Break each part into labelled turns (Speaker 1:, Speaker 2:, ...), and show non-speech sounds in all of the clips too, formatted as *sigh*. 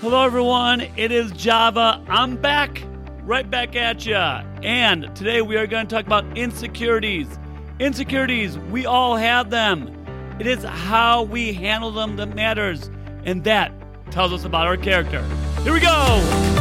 Speaker 1: Hello, everyone. It is Java. I'm back, right back at ya. And today we are going to talk about insecurities. Insecurities, we all have them. It is how we handle them that matters, and that tells us about our character. Here we go.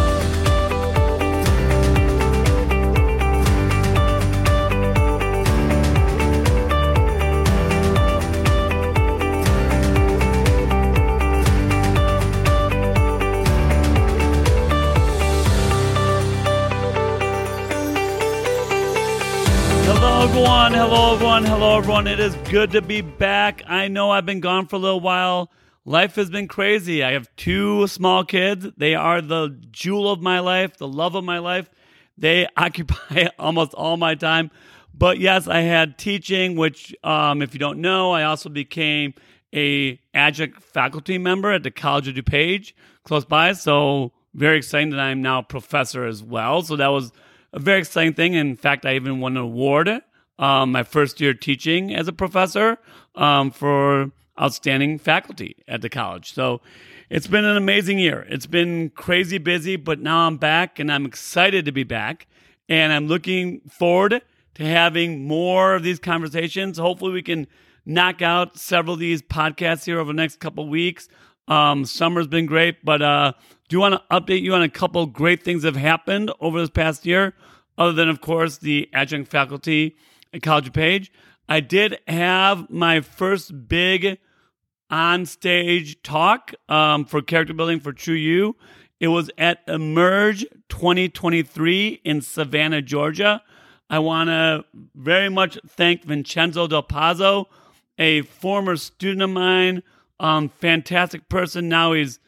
Speaker 1: Everyone. Hello, everyone. Hello, everyone. It is good to be back. I know I've been gone for a little while. Life has been crazy. I have two small kids. They are the jewel of my life, the love of my life. They *laughs* occupy almost all my time. But yes, I had teaching, which, um, if you don't know, I also became a adjunct faculty member at the College of DuPage, close by. So very exciting that I'm now a professor as well. So that was a very exciting thing. In fact, I even won an award um, my first year teaching as a professor um, for outstanding faculty at the college. So it's been an amazing year. It's been crazy busy, but now I'm back and I'm excited to be back. And I'm looking forward to having more of these conversations. Hopefully, we can knock out several of these podcasts here over the next couple weeks. Um, summer's been great, but uh, do want to update you on a couple great things that have happened over this past year, other than, of course, the adjunct faculty at College Page. I did have my first big on stage talk um, for character building for True You. It was at Emerge 2023 in Savannah, Georgia. I want to very much thank Vincenzo Del Pazzo, a former student of mine, um, fantastic person. Now he's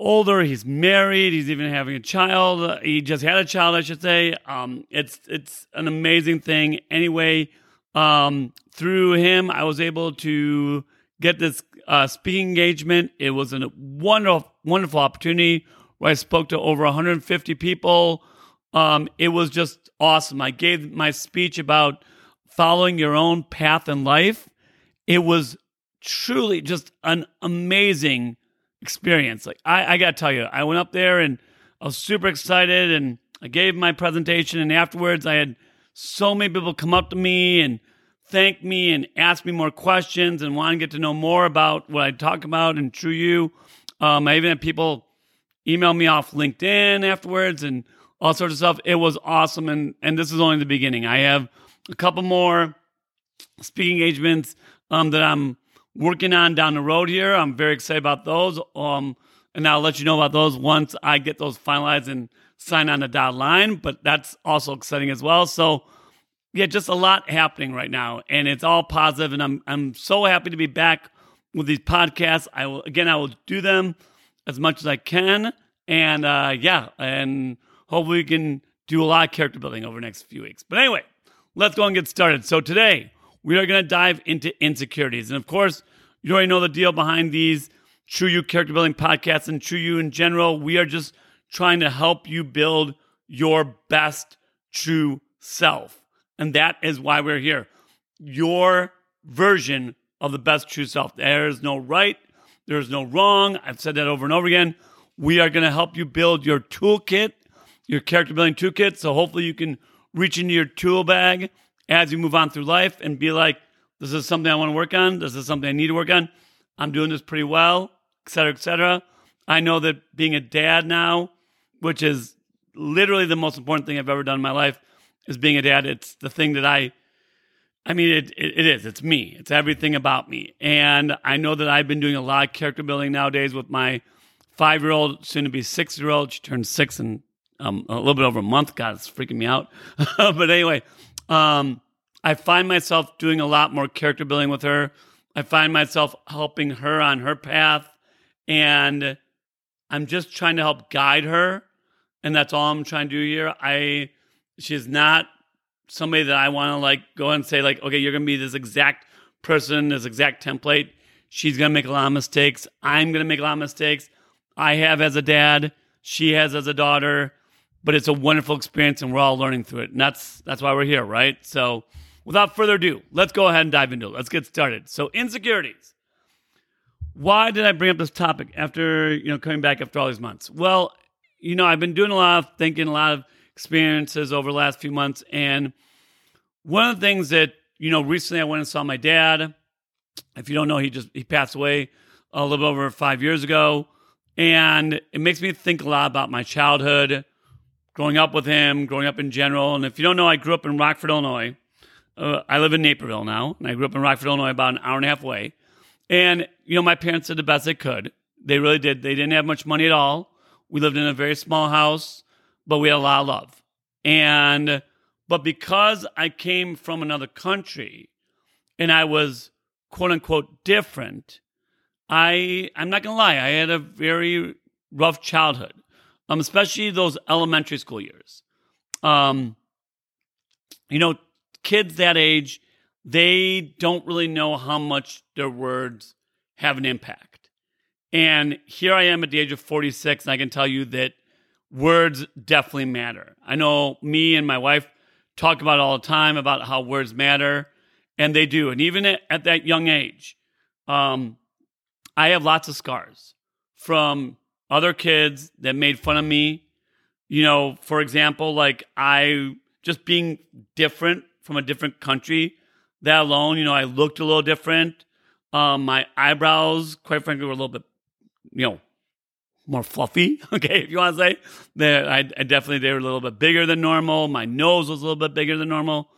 Speaker 1: older. He's married. He's even having a child. He just had a child, I should say. Um, it's it's an amazing thing. Anyway, um, through him, I was able to get this uh, speaking engagement. It was a wonderful wonderful opportunity where I spoke to over 150 people. Um, it was just awesome. I gave my speech about following your own path in life. It was truly just an amazing experience. Like I, I gotta tell you, I went up there and I was super excited and I gave my presentation and afterwards I had so many people come up to me and thank me and ask me more questions and want to get to know more about what I talk about and True You. Um, I even had people email me off LinkedIn afterwards and all sorts of stuff. It was awesome and and this is only the beginning. I have a couple more speaking engagements um, that I'm working on down the road here. I'm very excited about those. Um, and I'll let you know about those once I get those finalized and sign on the dotted line. But that's also exciting as well. So yeah, just a lot happening right now, and it's all positive. And I'm I'm so happy to be back with these podcasts. I will again, I will do them as much as I can, and uh, yeah, and hopefully we can do a lot of character building over the next few weeks. But anyway, let's go and get started. So today we are going to dive into insecurities. And of course, you already know the deal behind these True You character building podcasts and True You in general. We are just trying to help you build your best true self. And that is why we're here. Your version of the best true self. There is no right, there is no wrong. I've said that over and over again. We are going to help you build your toolkit, your character building toolkit. So hopefully you can reach into your tool bag as you move on through life and be like, this is something I want to work on. This is something I need to work on. I'm doing this pretty well, et cetera, et cetera. I know that being a dad now, which is literally the most important thing I've ever done in my life, is being a dad. It's the thing that I, I mean, it, it, it is. It's me. It's everything about me. And I know that I've been doing a lot of character building nowadays with my five year old, soon to be six year old. She turned six in um, a little bit over a month. God, it's freaking me out. *laughs* but anyway, um, I find myself doing a lot more character building with her. I find myself helping her on her path, and I'm just trying to help guide her. And that's all I'm trying to do here. I she's not somebody that I want to like go and say like, okay, you're gonna be this exact person, this exact template. She's gonna make a lot of mistakes. I'm gonna make a lot of mistakes. I have as a dad. She has as a daughter but it's a wonderful experience and we're all learning through it. And that's that's why we're here, right? So without further ado, let's go ahead and dive into it. Let's get started. So insecurities. why did I bring up this topic after you know coming back after all these months? Well, you know, I've been doing a lot of thinking, a lot of experiences over the last few months, and one of the things that you know, recently I went and saw my dad. If you don't know, he just he passed away a little over five years ago, and it makes me think a lot about my childhood, growing up with him, growing up in general. And if you don't know, I grew up in Rockford, Illinois. Uh, I live in Naperville now, and I grew up in Rockford, Illinois, about an hour and a half away. And you know, my parents did the best they could. They really did. They didn't have much money at all. We lived in a very small house, but we had a lot of love. And but because I came from another country and I was quote unquote different, I I'm not gonna lie, I had a very rough childhood, um, especially those elementary school years. Um, you know, kids that age, they don't really know how much their words have an impact. And here I am at the age of 46, and I can tell you that words definitely matter. I know me and my wife talk about all the time about how words matter, and they do. And even at, at that young age, um, I have lots of scars from other kids that made fun of me. You know, for example, like I just being different from a different country, that alone, you know, I looked a little different. Um, my eyebrows, quite frankly, were a little bit, you know, more fluffy. *laughs* Okay, if you want to say that, I, I, definitely they were a little bit bigger than normal. My nose was a little bit bigger than normal.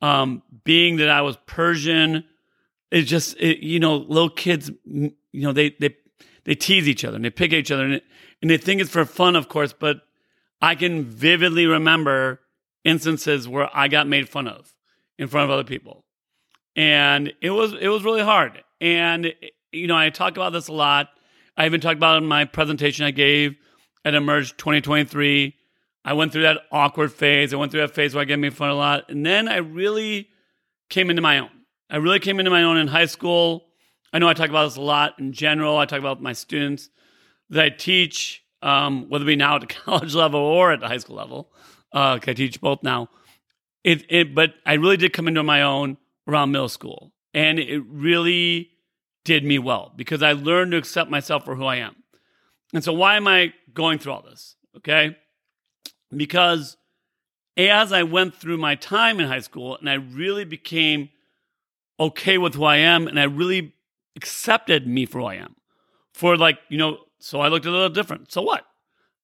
Speaker 1: Um, being that I was Persian, it just it, you know little kids, you know they they they tease each other and they pick at each other and, and they think it's for fun, of course. But I can vividly remember instances where I got made fun of in front of other people, and it was it was really hard. And you know I talk about this a lot I even talked about it in my presentation I gave at Emerge 2023. I went through that awkward phase. I went through that phase where I get made fun a lot. And then I really came into my own. I really came into my own in high school. I know I talk about this a lot in general. I talk about my students that I teach, um, whether it be now at the *laughs* college level or at the high school level. Uh, I teach both now. It, it, but I really did come into my own around middle school. And it really did me well because I learned to accept myself for who I am. And so, why am I going through all this? Okay. Because as I went through my time in high school and I really became okay with who I am and I really accepted me for who I am, for like, you know, so I looked a little different. So what?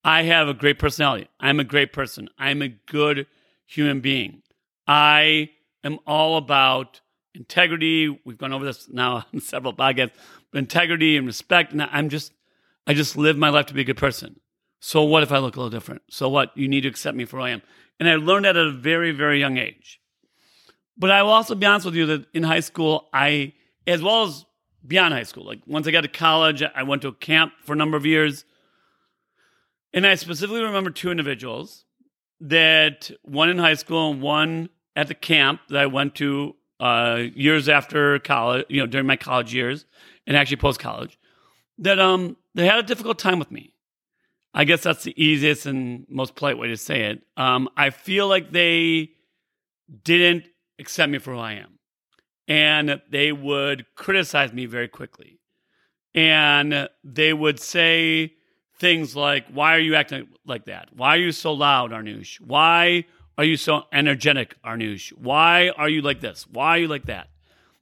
Speaker 1: I have a great personality. I'm a great person. I'm a good human being. I am all about integrity. We've gone over this now *laughs* on several podcasts. But integrity and respect. And I'm just, I just live my life to be a good person. So what if I look a little different? So what? You need to accept me for who I am. And I learned that at a very, very young age. But I will also be honest with you that in high school, I, as well as beyond high school, like once I got to college, I went to a camp for a number of years. And I specifically remember two individuals that one in high school and one at the camp that I went to uh, years after college, you know, during my college years and actually post college, that um they had a difficult time with me. I guess that's the easiest and most polite way to say it. Um, I feel like they didn't accept me for who I am, and they would criticize me very quickly, and they would say things like, "Why are you acting like that? Why are you so loud, Arnoush? Why are you so energetic, Arnoush? Why are you like this? Why are you like that?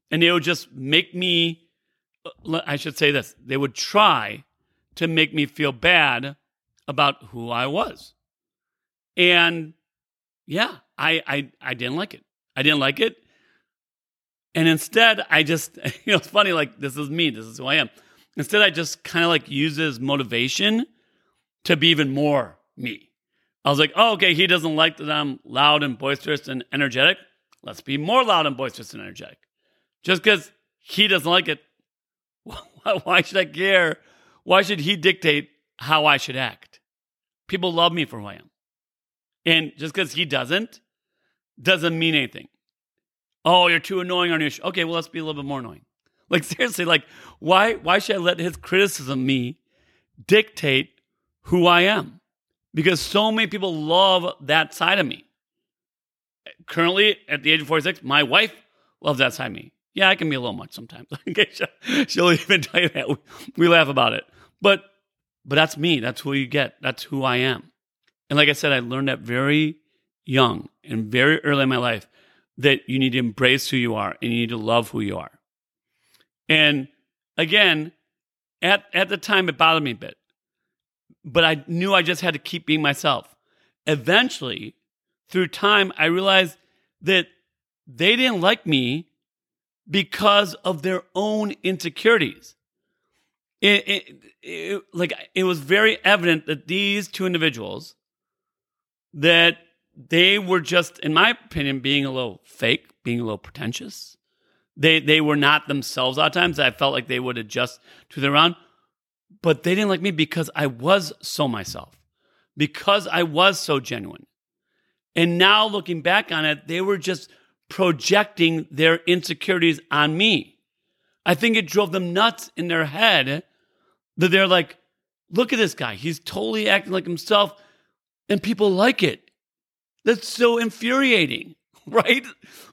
Speaker 1: And they would just make me, I should say this, they would try to make me feel bad about who I was. And yeah, I, I, I didn't like it. I didn't like it. And instead, I just, *laughs* you know, it's funny, like, this is me, this is who I am. Instead, I just kind of like uses motivation to be even more me. I was like, oh, okay, he doesn't like that I'm loud and boisterous and energetic. Let's be more loud and boisterous and energetic. Just because he doesn't like it, *laughs* why should I care? Why should he dictate how I should act? People love me for who I am. And just because he doesn't, doesn't mean anything. Oh, you're too annoying, Arnoush. Okay, well, let's be a little bit more annoying. Like *laughs* seriously, like why why should I let his criticism me dictate who I am? because so many people love that side of me. Currently, at the age of 46, my wife loves that side of me. Yeah, I can be a little much sometimes. *laughs* She'll even *laughs* tell you that. We, we laugh about it. But but that's me. That's who you get. That's who I am. And like I said, I learned that very young and very early in my life that you need to embrace who you are and you need to love who you are. And again, at at the time it bothered me a bit. But I knew I just had to keep being myself. Eventually, through time, I realized that they didn't like me because of their own insecurities. It, it, it, like it was very evident that these two individuals that they were just in my opinion being a little fake being a little pretentious they they were not themselves a lot of times i felt like they would adjust to their own but they didn't like me because i was so myself because i was so genuine and now looking back on it they were just projecting their insecurities on me. I think it drove them nuts in their head that they're like, look at this guy. He's totally acting like himself, and people like it. That's so infuriating, *laughs* right?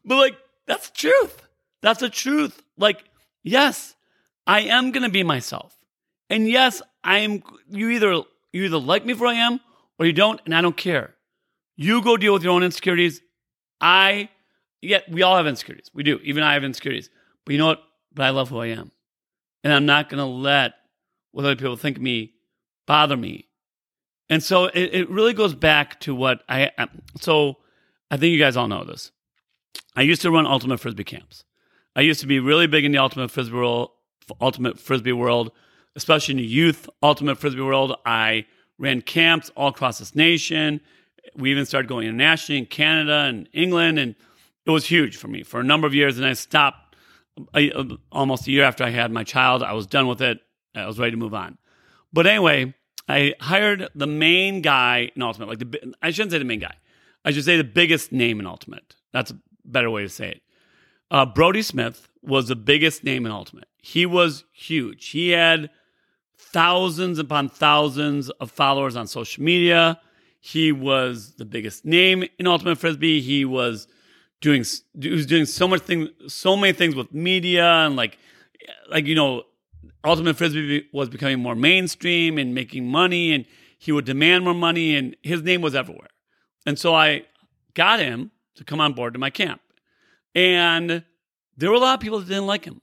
Speaker 1: But like, that's truth. That's the truth. Like, yes, I am gonna be myself. And yes, I am you either you either like me for I am or you don't, and I don't care. You go deal with your own insecurities. I Yet we all have insecurities. We do. Even I have insecurities. But you know what? But I love who I am. And I'm not to let what other people think of me bother me. And so it, it really goes back to what I. So I think you guys all know this. I used to run ultimate frisbee camps. I used to be really big in the ultimate frisbee world, ultimate frisbee world, especially in the youth ultimate frisbee world. I ran camps all across this nation. We even started going internationally in Canada and England and it was huge for me for a number of years. And I stopped a, a, almost a year after I had my child. I was done with it. I was ready to move on. But anyway, I hired the main guy in Ultimate. Like the, I shouldn't say the main guy. I should say the biggest name in Ultimate. That's a better way to say it. Uh, Brodie Smith was the biggest name in Ultimate. He was huge. He had thousands upon thousands of followers on social media. He was the biggest name in Ultimate Frisbee. He was doing he was doing so much thing so many things with media and like like you know ultimate frisbee was becoming more mainstream and making money and he would demand more money and his name was everywhere and so i got him to come on board to my camp and there were a lot of people that didn't like him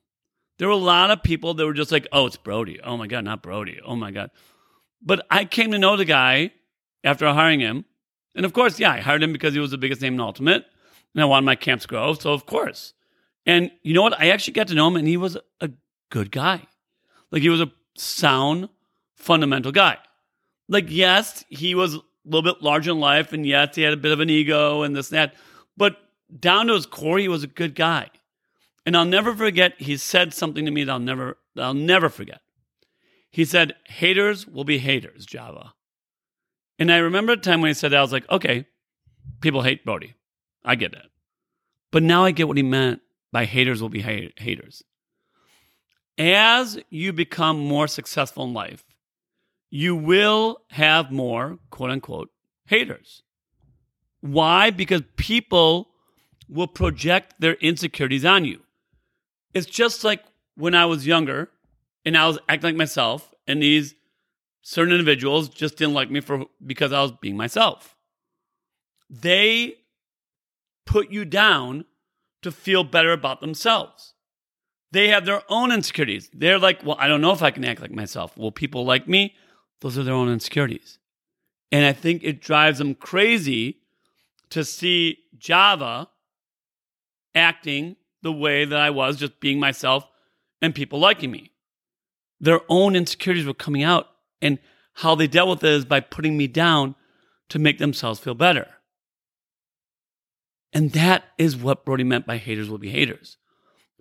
Speaker 1: there were a lot of people that were just like oh it's brodie oh my god not brodie oh my god but i came to know the guy after hiring him and of course yeah i hired him because he was the biggest name in ultimate and I wanted my camps to grow. So of course. And you know what? I actually got to know him and he was a good guy. Like he was a sound, fundamental guy. Like, yes, he was a little bit larger in life, and yes, he had a bit of an ego and this and that. But down to his core, he was a good guy. And I'll never forget, he said something to me that I'll never, that I'll never forget. He said, haters will be haters, Java. And I remember a time when he said that, I was like, okay, people hate Brodie. I get that. But now I get what he meant by haters will be haters. As you become more successful in life, you will have more quote unquote haters. Why? Because people will project their insecurities on you. It's just like when I was younger and I was acting like myself, and these certain individuals just didn't like me for because I was being myself. They put you down to feel better about themselves. They have their own insecurities. They're like, well, I don't know if I can act like myself. Will people like me? Those are their own insecurities. And I think it drives them crazy to see Java acting the way that I was, just being myself and people liking me. Their own insecurities were coming out, and how they dealt with it is by putting me down to make themselves feel better. And that is what Brodie meant by haters will be haters.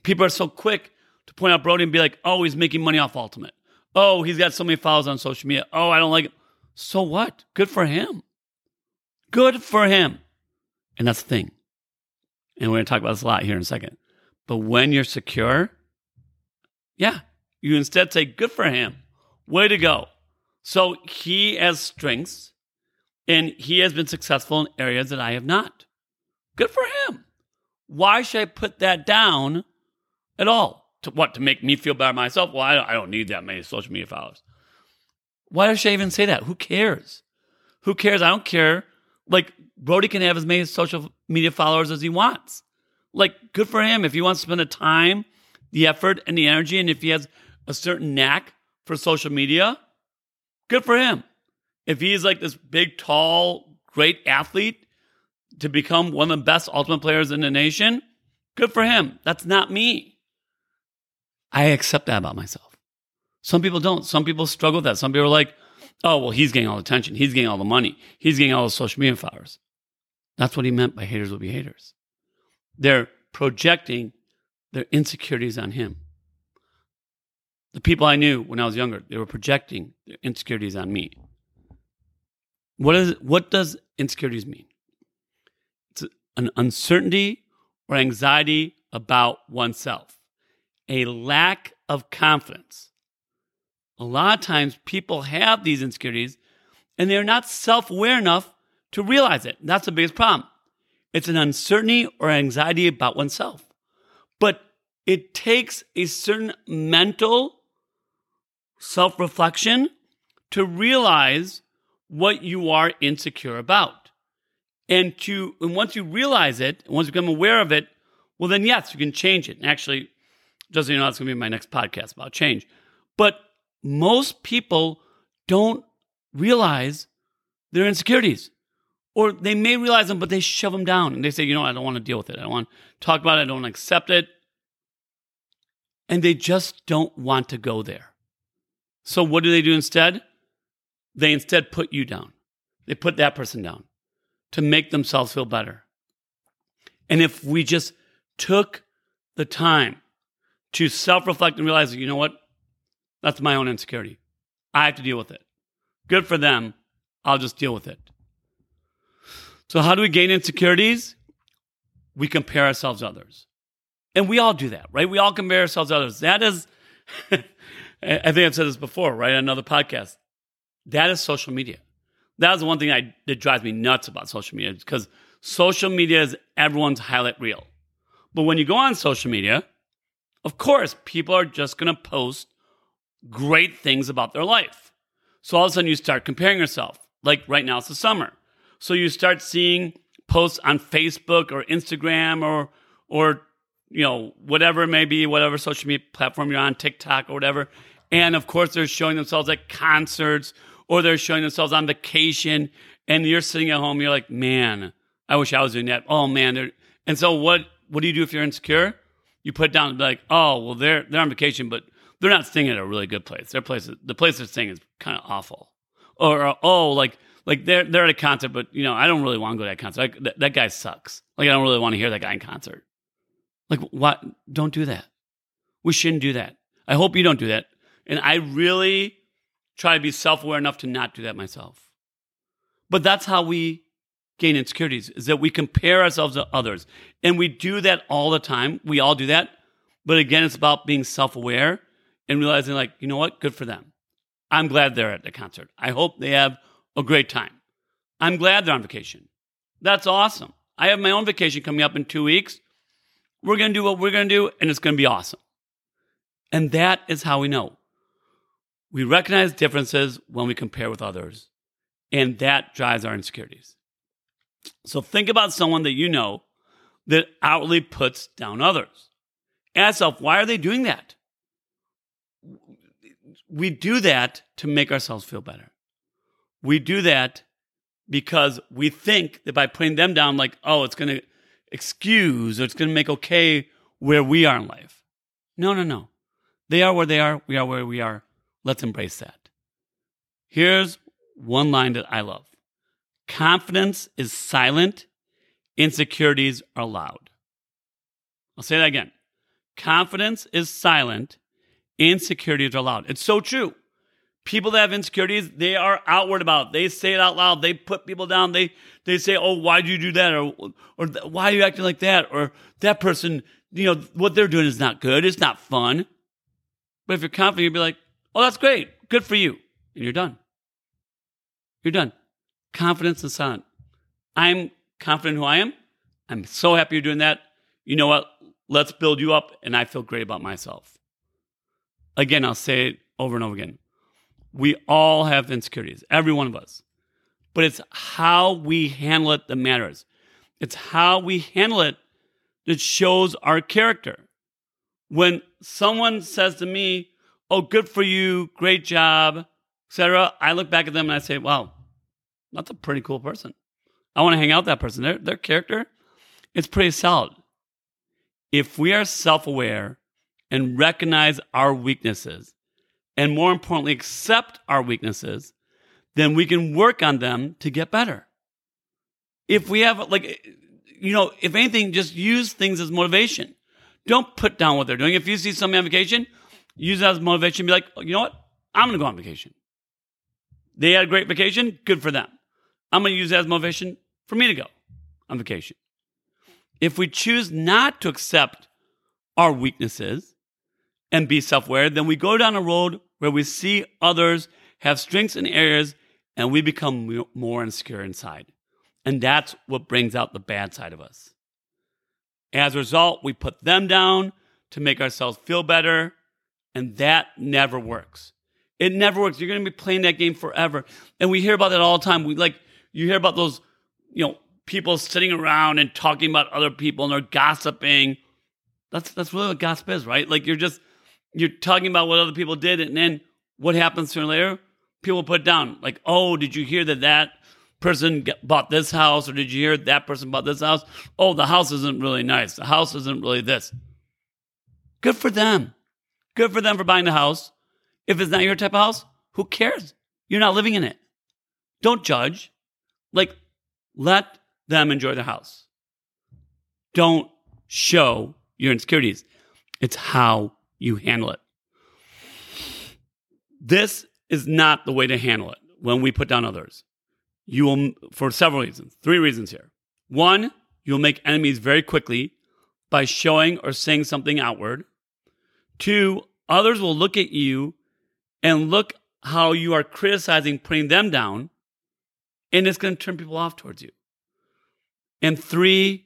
Speaker 1: People are so quick to point out Brodie and be like, oh, he's making money off Ultimate. Oh, he's got so many followers on social media. Oh, I don't like it. So what? Good for him. Good for him. And that's the thing. And we're going to talk about this a lot here in a second. But when you're secure, yeah, you instead say, good for him. Way to go. So he has strengths and he has been successful in areas that I have not. Good for him. Why should I put that down at all. To what? To make me feel better myself? Well, I, I don't need that many social media followers. Why does she even say that? Who cares? Who cares? I don't care. Like, Brodie can have as many social media followers as he wants. Like, good for him. If he wants to spend the time, the effort, and the energy, and if he has a certain knack for social media, good for him. If he's like this big, tall, great athlete to become one of the best ultimate players in the nation, good for him. That's not me. I accept that about myself. Some people don't. Some people struggle with that. Some people are like, oh, well, he's getting all the attention. He's getting all the money. He's getting all the social media followers. That's what he meant by haters will be haters. They're projecting their insecurities on him. The people I knew when I was younger, they were projecting their insecurities on me. What is what does insecurities mean? It's an uncertainty or anxiety about oneself, a lack of confidence. A lot of times people have these insecurities and they're not self-aware enough to realize it. That's the biggest problem. It's an uncertainty or anxiety about oneself. But it takes a certain mental self reflection to realize what you are insecure about. And to and once you realize it, once you become aware of it, well then yes, you can change it. And actually, so you know, that's gonna be my next podcast about change. But most people don't realize their insecurities. Or they may realize them, but they shove them down and they say, you know, I don't want to deal with it. I don't want to talk about it. I don't to accept it. And they just don't want to go there. So what do they do instead? They instead put you down. They put that person down to make themselves feel better. And if we just took the time to self reflect and realize, you know what? That's my own insecurity. I have to deal with it. Good for them. I'll just deal with it. So, how do we gain insecurities? We compare ourselves to others. And we all do that, right? We all compare ourselves to others. That is, I *laughs* think I've said this before, right? Another podcast. That is social media. That is the one thing I, that drives me nuts about social media because social media is everyone's highlight reel. But when you go on social media, of course, people are just going to post great things about their life. So all of a sudden you start comparing yourself. Like right now, it's the summer. So you start seeing posts on Facebook or Instagram or, or, you know, whatever it may be, whatever social media platform you're on, TikTok or whatever. And of course, they're showing themselves at concerts or they're showing themselves on vacation. And you're sitting at home, you're like, man, I wish I was doing that. Oh man. And so what, what do you do if you're insecure? You put down like, oh, well, they're, they're on vacation, but they're not staying at a really good place. Their place, the place they're staying is kind of awful. Or, oh, like, like they're, they're at a concert, but you know, I don't really want to go to that concert. That, that guy sucks. Like, I don't really want to hear that guy in concert. Like, what? Don't do that. We shouldn't do that. I hope you don't do that. And I really try to be self aware enough to not do that myself. But that's how we gain insecurities, is that we compare ourselves to others. And we do that all the time. We all do that. But again, it's about being self aware and realizing, like, you know what? Good for them. I'm glad they're at the concert. I hope they have a great time. I'm glad they're on vacation. That's awesome. I have my own vacation coming up in two weeks. We're going to do what we're going to do, and it's going to be awesome. And that is how we know we recognize differences when we compare with others, and that drives our insecurities. So think about someone that you know that outwardly puts down others. Ask yourself, why are they doing that? We do that to make ourselves feel better. We do that because we think that by putting them down, like, oh, it's going to excuse or it's going to make okay where we are in life. No, no, no. They are where they are. We are where we are. Let's embrace that. Here's one line that I love confidence is silent, insecurities are loud. I'll say that again. Confidence is silent, insecurities are loud. It's so true. People that have insecurities, they are outward about it. They say it out loud. They put people down. They they say, "Oh, why do you do that?" or or "Why are you acting like that?" or "That person, you know, what they're doing is not good. It's not fun." But if you're confident, you'd be like, Oh, that's great. Good for you. And you're done. You're done. Confidence and silent. I'm confident who I am. I'm so happy you're doing that. You know what? let's build you up, and I feel great about myself. Again, I'll say it over and over again. We all have insecurities, every one of us. But it's how we handle it that matters. It's how we handle it that shows our character. When someone says to me, Oh, good for you, great job, etc., I look back at them and I say, Wow, that's a pretty cool person. I want to hang out with that person. Their, their character, it's pretty solid. If we are self aware and recognize our weaknesses, and more importantly, accept our weaknesses, then we can work on them to get better. If we have, like, you know, if anything, just use things as motivation. Don't put down what they're doing. If you see somebody on vacation, use that as motivation. Be like, you know what? I'm going to go on vacation. They had a great vacation. Good for them. I'm going to use that as motivation for me to go on vacation. If we choose not to accept our weaknesses and be self aware, then we go down a road where we see others have strengths in areas and we become more insecure inside. And that's what brings out the bad side of us. As a result, we put them down to make ourselves feel better, and that never works. It never works. You're going to be playing that game forever. And we hear about that all the time. We like you hear about those, you know, people sitting around and talking about other people and they're gossiping. That's that's really what gossip is, right? Like you're just you're talking about what other people did, and then what happens sooner or later? People put down like, oh, did you hear that that person bought this house, or did you hear that person bought this house? Oh, the house isn't really nice. The house isn't really this. Good for them. Good for them for buying the house. If it's not your type of house, who cares? You're not living in it. Don't judge. Like, let them enjoy the house. Don't show your insecurities. It's how you handle it. This is not the way to handle it when we put down others. You will, for several reasons, three reasons here. One, you'll make enemies very quickly by showing or saying something outward. Two, others will look at you and look how you are criticizing putting them down, and it's going to turn people off towards you. And three,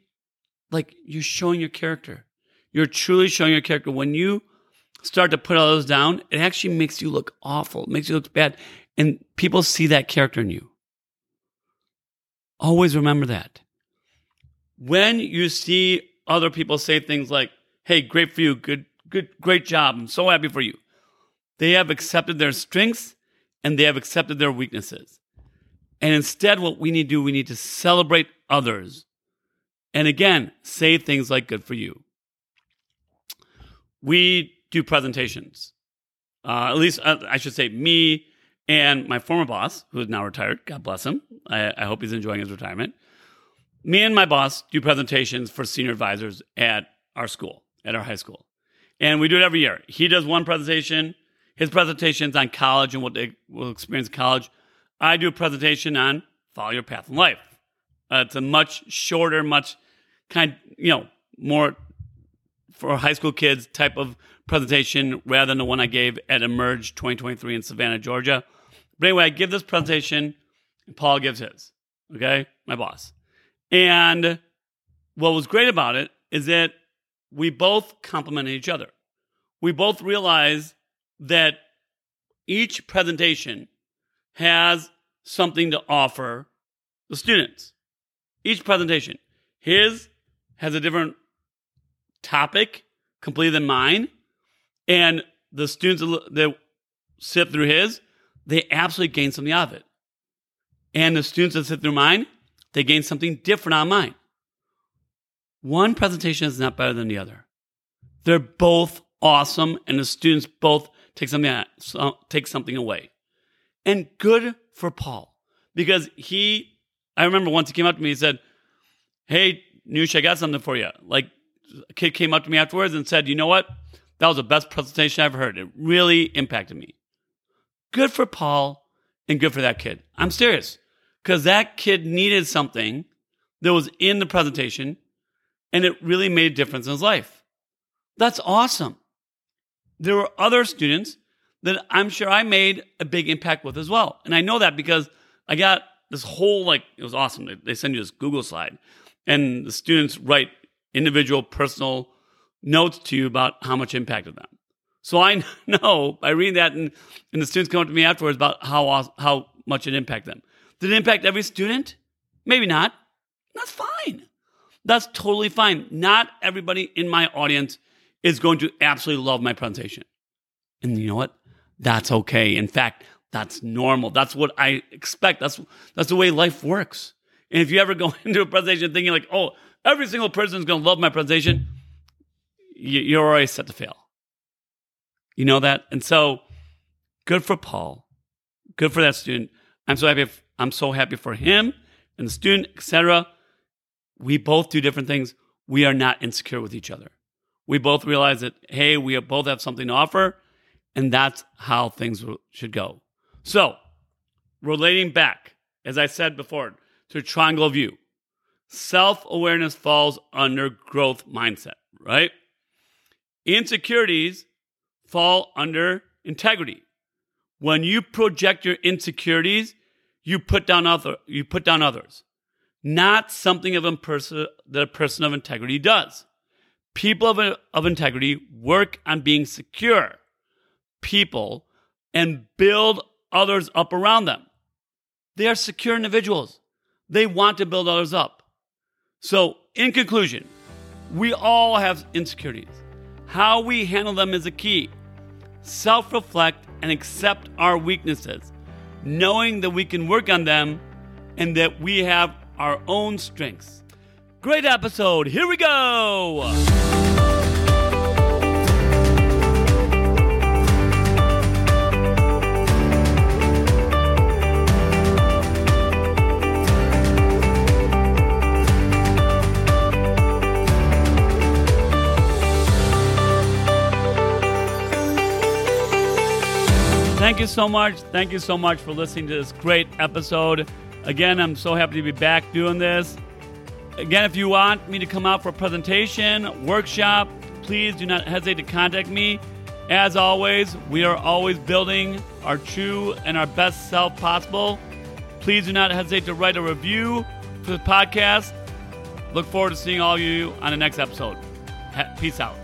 Speaker 1: like you're showing your character. You're truly showing your character. When you start to put all those down, it actually makes you look awful. It makes you look bad. And people see that character in you. Always remember that. When you see other people say things like, hey, great for you, good, good, great job, I'm so happy for you. They have accepted their strengths and they have accepted their weaknesses. And instead, what we need to do, we need to celebrate others. And again, say things like good for you. We do presentations. Uh, at least uh, I should say me and my former boss, who is now retired. God bless him. I, I hope he's enjoying his retirement. Me and my boss do presentations for senior advisors at our school, at our high school. And we do it every year. He does one presentation, his presentation's on college and what they will experience in college. I do a presentation on follow your path in life. Uh, it's a much shorter, much kind, you know, more for high school kids type of presentation rather than the one I gave at Emerge 2023 in Savannah, Georgia. But anyway, I give this presentation, Paul gives his. Okay, my boss. And what was great about it is that we both complimented each other. We both realized that each presentation has something to offer the students. Each presentation. His has a different topic completely than mine. And the students that sit through his, they absolutely gain something out of it. And the students that sit through mine, they gain something different on mine. One presentation is not better than the other. They're both awesome, and the students both take something out, take something away. And good for Paul because he. I remember once he came up to me. He said, "Hey, Noosh, I got something for you." Like a kid came up to me afterwards and said, "You know what? That was the best presentation I've ever heard. It really impacted me." Good for Paul and good for that kid. I'm serious because that kid needed something that was in the presentation and it really made a difference in his life. That's awesome. There were other students that I'm sure I made a big impact with as well. And I know that because I got this whole, like, it was awesome. They send you this Google slide and the students write individual personal notes to you about how much impacted them. So I *laughs* know by reading that, and, and the students come up to me afterwards about how how much it impacted them. Did it impact every student? Maybe not. That's fine. That's totally fine. Not everybody in my audience is going to absolutely love my presentation. And you know what? That's okay. In fact, that's normal. That's what I expect. That's that's the way life works. And if you ever go *laughs* into a presentation thinking like, "Oh, every single person is going to love my presentation," you're already set to fail. You know that? And so good for Paul. Good for that student. I'm so happy I'm so happy for him and the student, etc. We both do different things. We are not insecure with each other. We both realize that hey, we both have something to offer, and that's how things should go. So, relating back, as I said before, to triangle view, self awareness falls under growth mindset, right? Insecurities fall under integrity. When you project your insecurities, you put down other you put down others. Not something of a person that a person of integrity does. People of, of integrity work on being secure people and build others up around them. They are secure individuals. They want to build others up. So, in conclusion, we all have insecurities. How we handle them is a key. Self reflect and accept our weaknesses, knowing that we can work on them and that we have our own strengths. Great episode. Here we go. Thank you so much. Thank you so much for listening to this great episode. Again, I'm so happy to be back doing this. Again, if you want me to come out for a presentation, workshop, please do not hesitate to contact me. As always, we are always building our true and our best self possible. Please do not hesitate to write a review for the podcast. Look forward to seeing all of you on the next episode. Peace out.